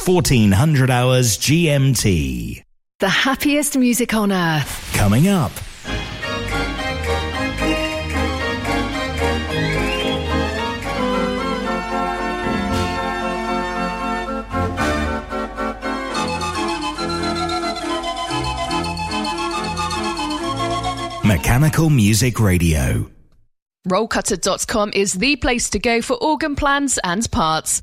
It's 1400 hours GMT. The happiest music on earth. Coming up. Mechanical Music Radio. Rollcutter.com is the place to go for organ plans and parts.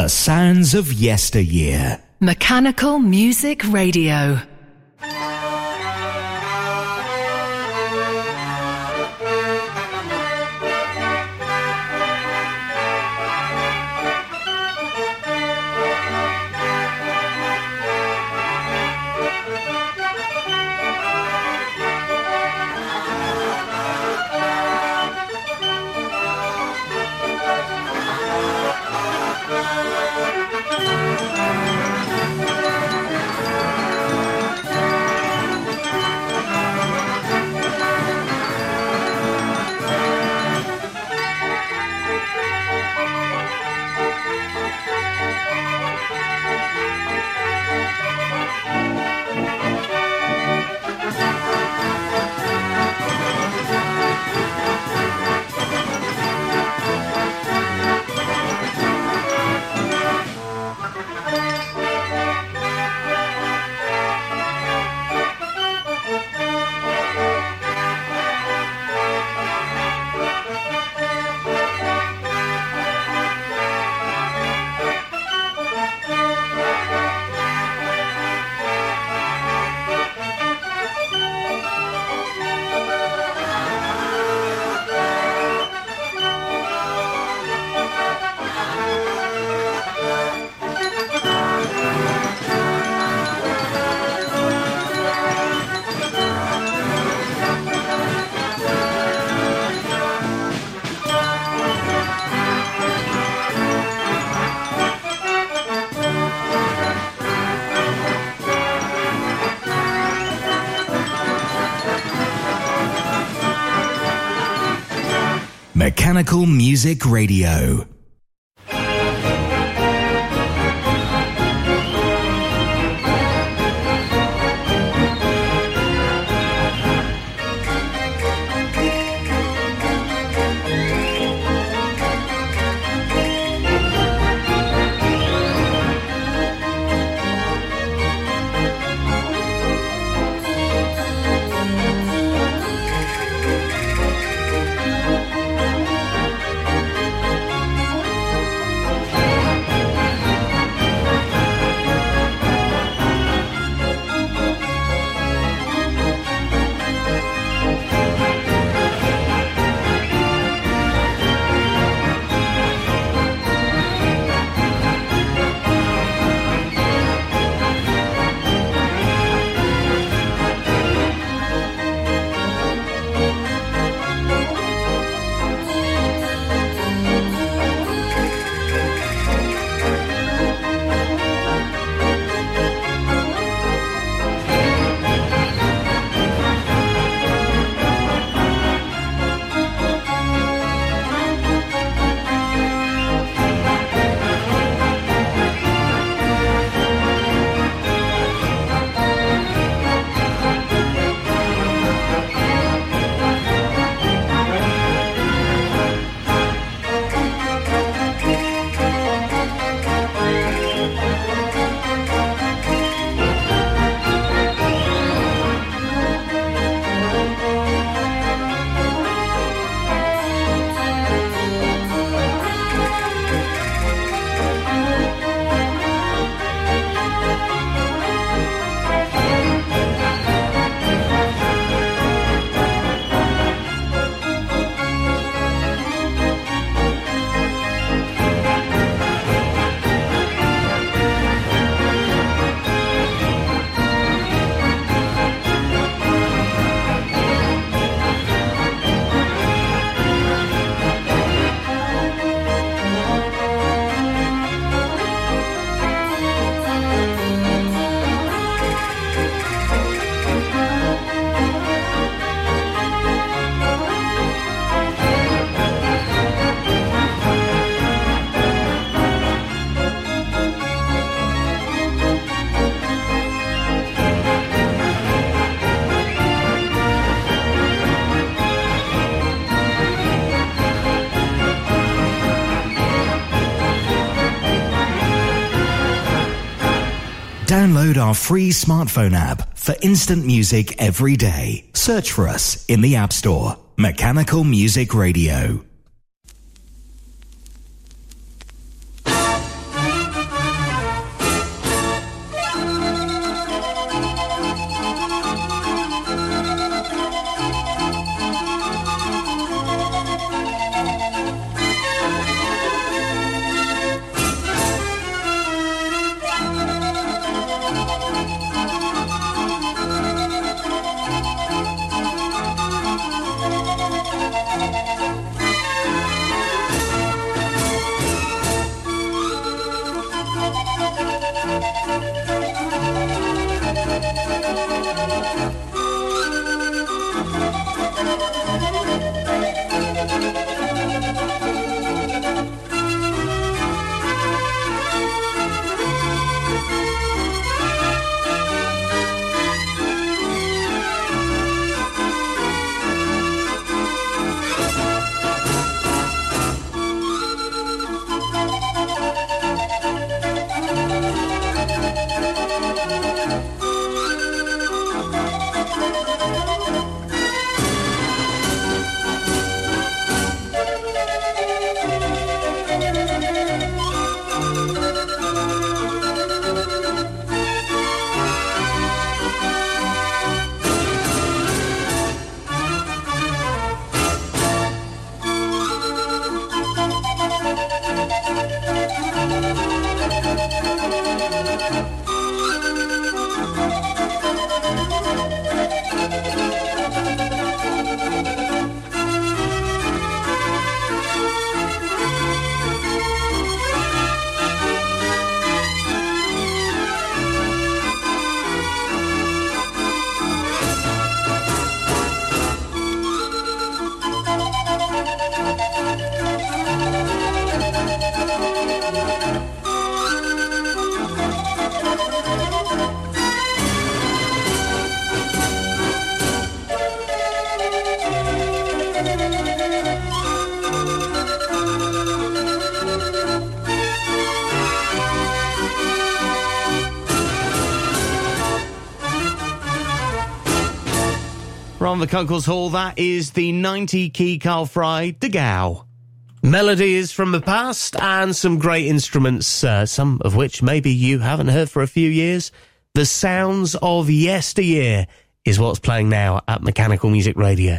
The sounds of yesteryear. Mechanical Music Radio. Music Radio. Our free smartphone app for instant music every day. Search for us in the App Store. Mechanical Music Radio. Cuckolds Hall, that is the 90 key Carl Frei De Gauw. Melodies from the past and some great instruments, uh, some of which maybe you haven't heard for a few years. The sounds of yesteryear is what's playing now at Mechanical Music Radio.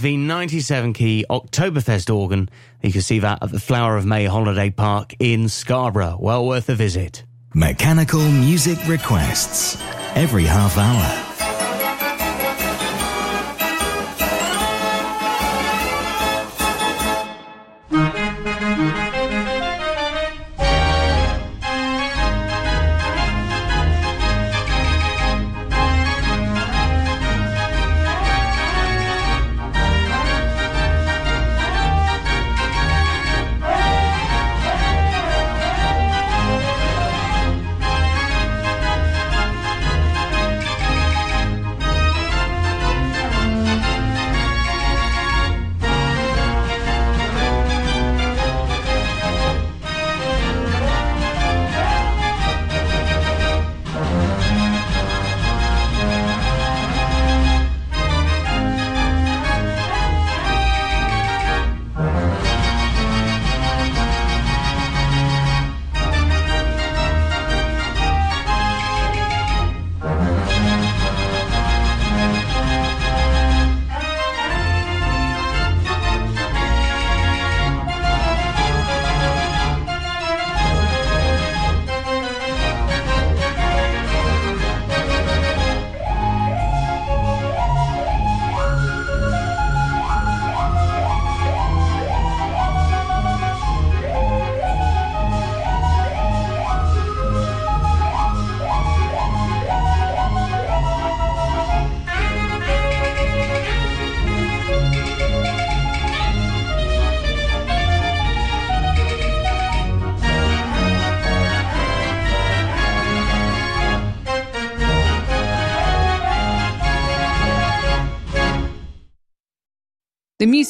The 97 key Oktoberfest organ. You can see that at the Flower of May Holiday Park in Scarborough. Well worth a visit. Mechanical music requests every half hour.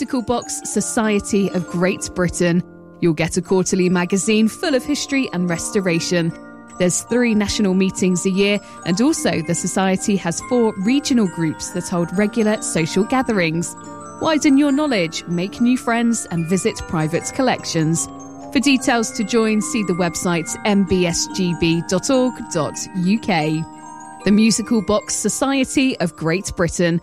Musical Box Society of Great Britain. You'll get a quarterly magazine full of history and restoration. There's three national meetings a year, and also the Society has four regional groups that hold regular social gatherings. Widen your knowledge, make new friends, and visit private collections. For details to join, see the website mbsgb.org.uk. The Musical Box Society of Great Britain.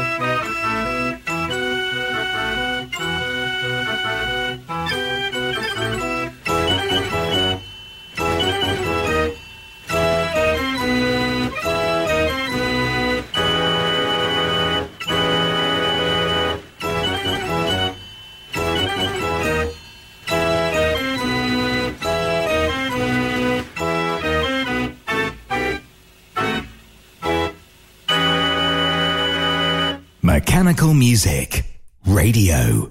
Radio.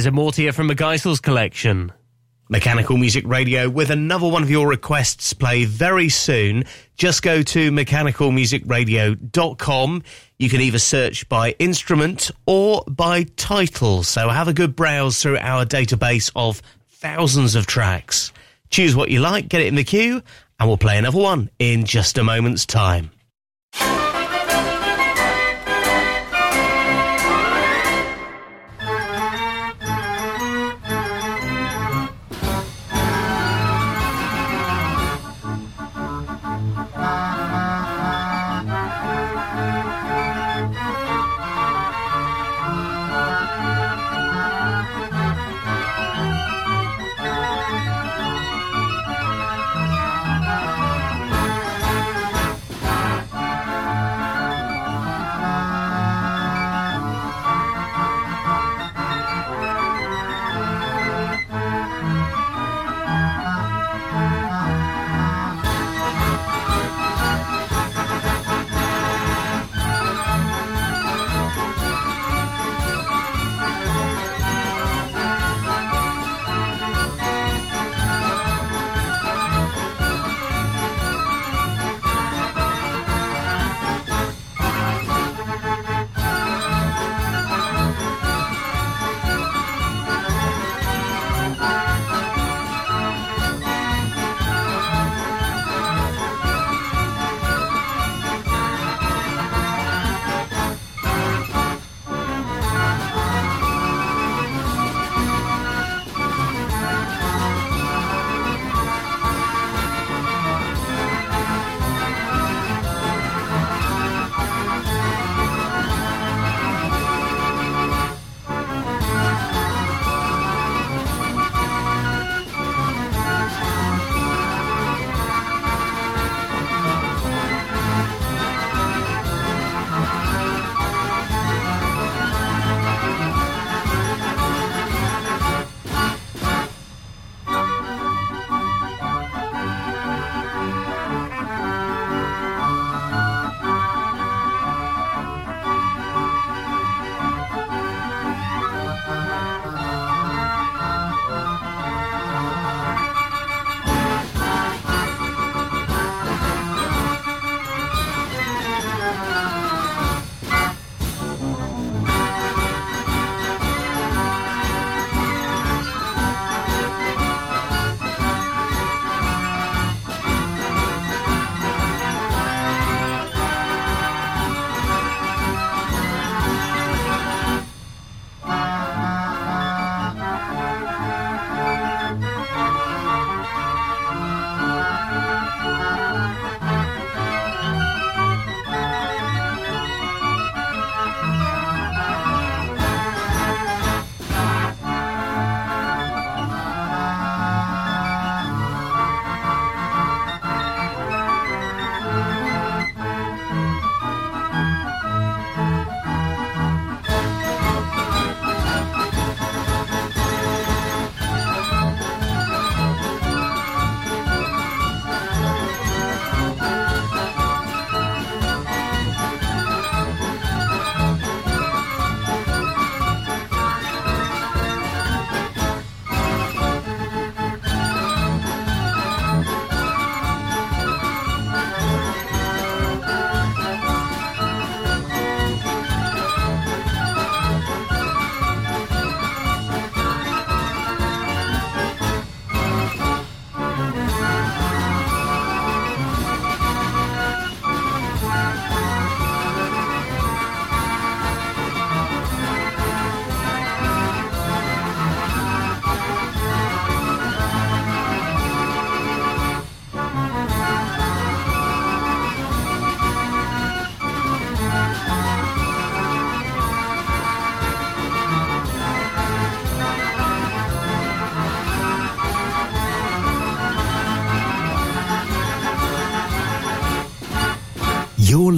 James Immortia from McGeisel's collection. Mechanical Music Radio with another one of your requests play very soon. Just go to mechanicalmusicradio.com. You can either search by instrument or by title. So have a good browse through our database of thousands of tracks. Choose what you like, get it in the queue, and we'll play another one in just a moment's time.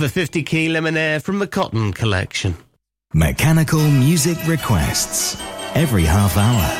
The 50 key Limonaire from the Cotton Collection. Mechanical music requests every half hour.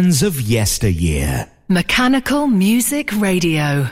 Sounds of yesteryear. Mechanical Music Radio.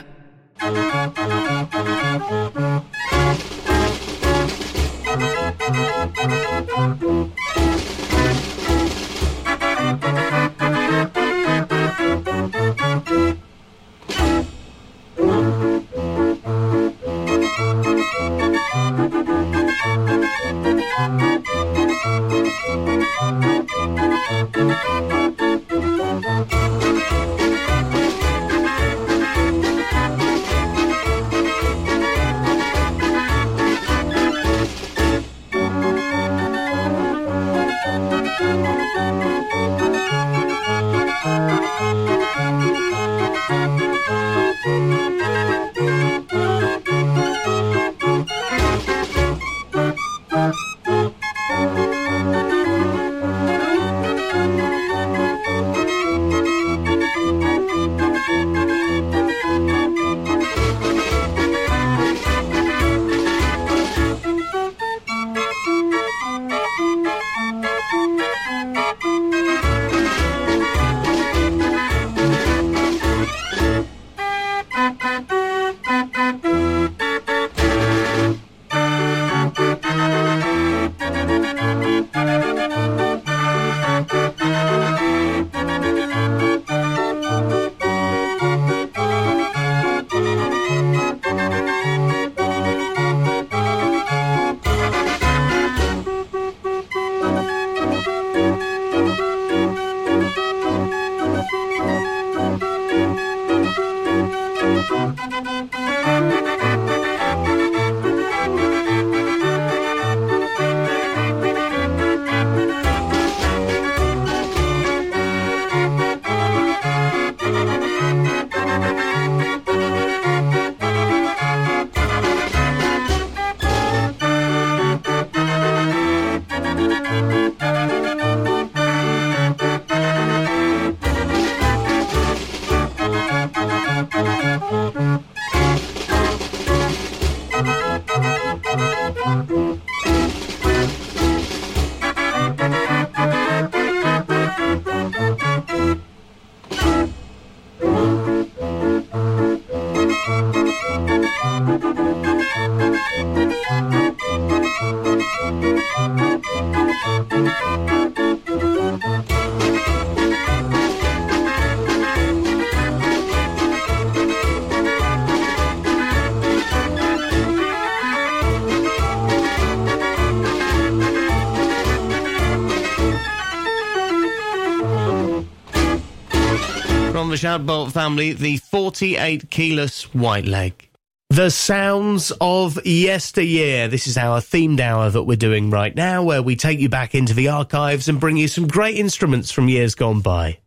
Shadbolt family, the 48 keyless white leg. The sounds of yesteryear. This is our themed hour that we're doing right now, where we take you back into the archives and bring you some great instruments from years gone by.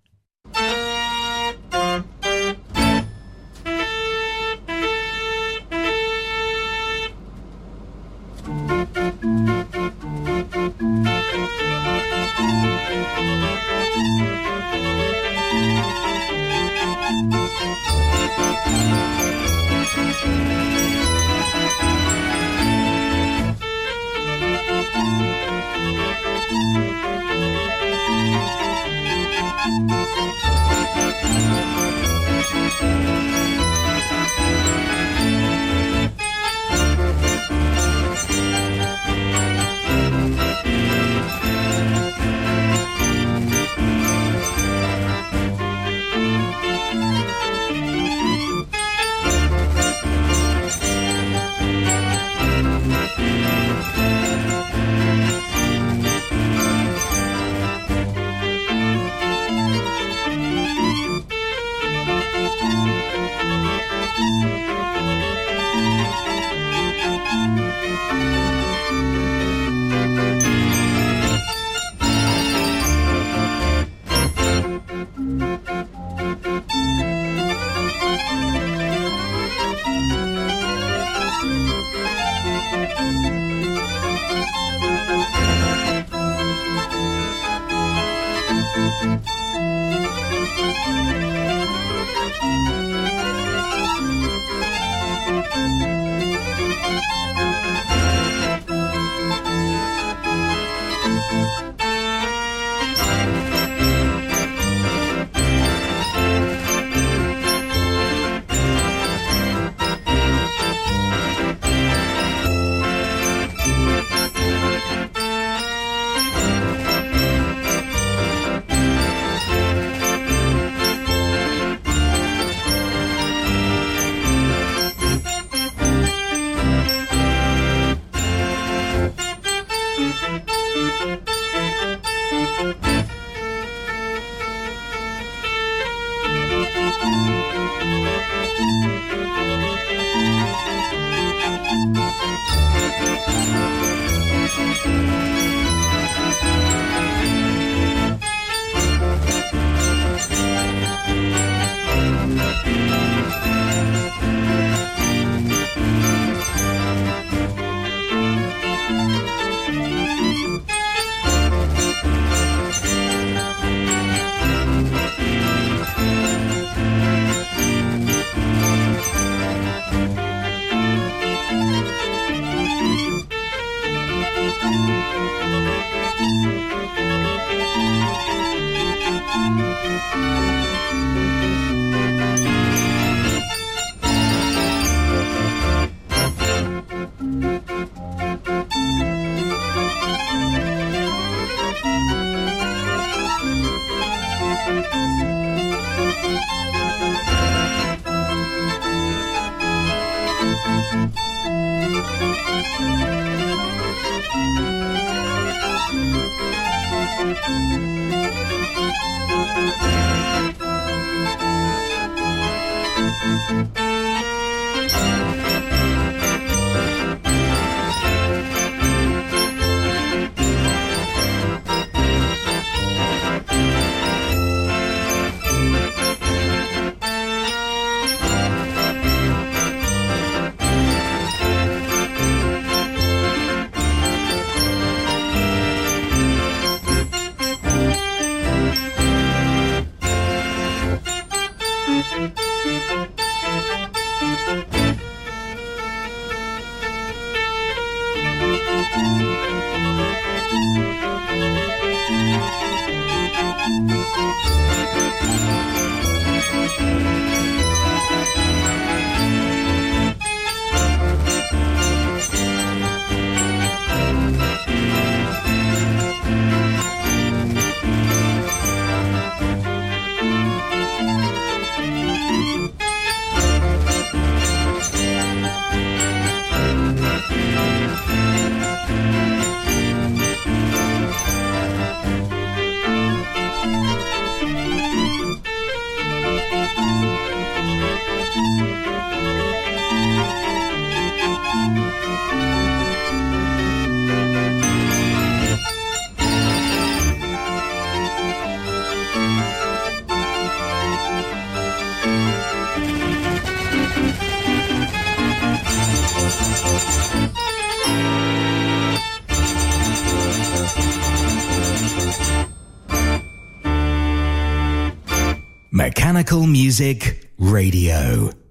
Music Radio.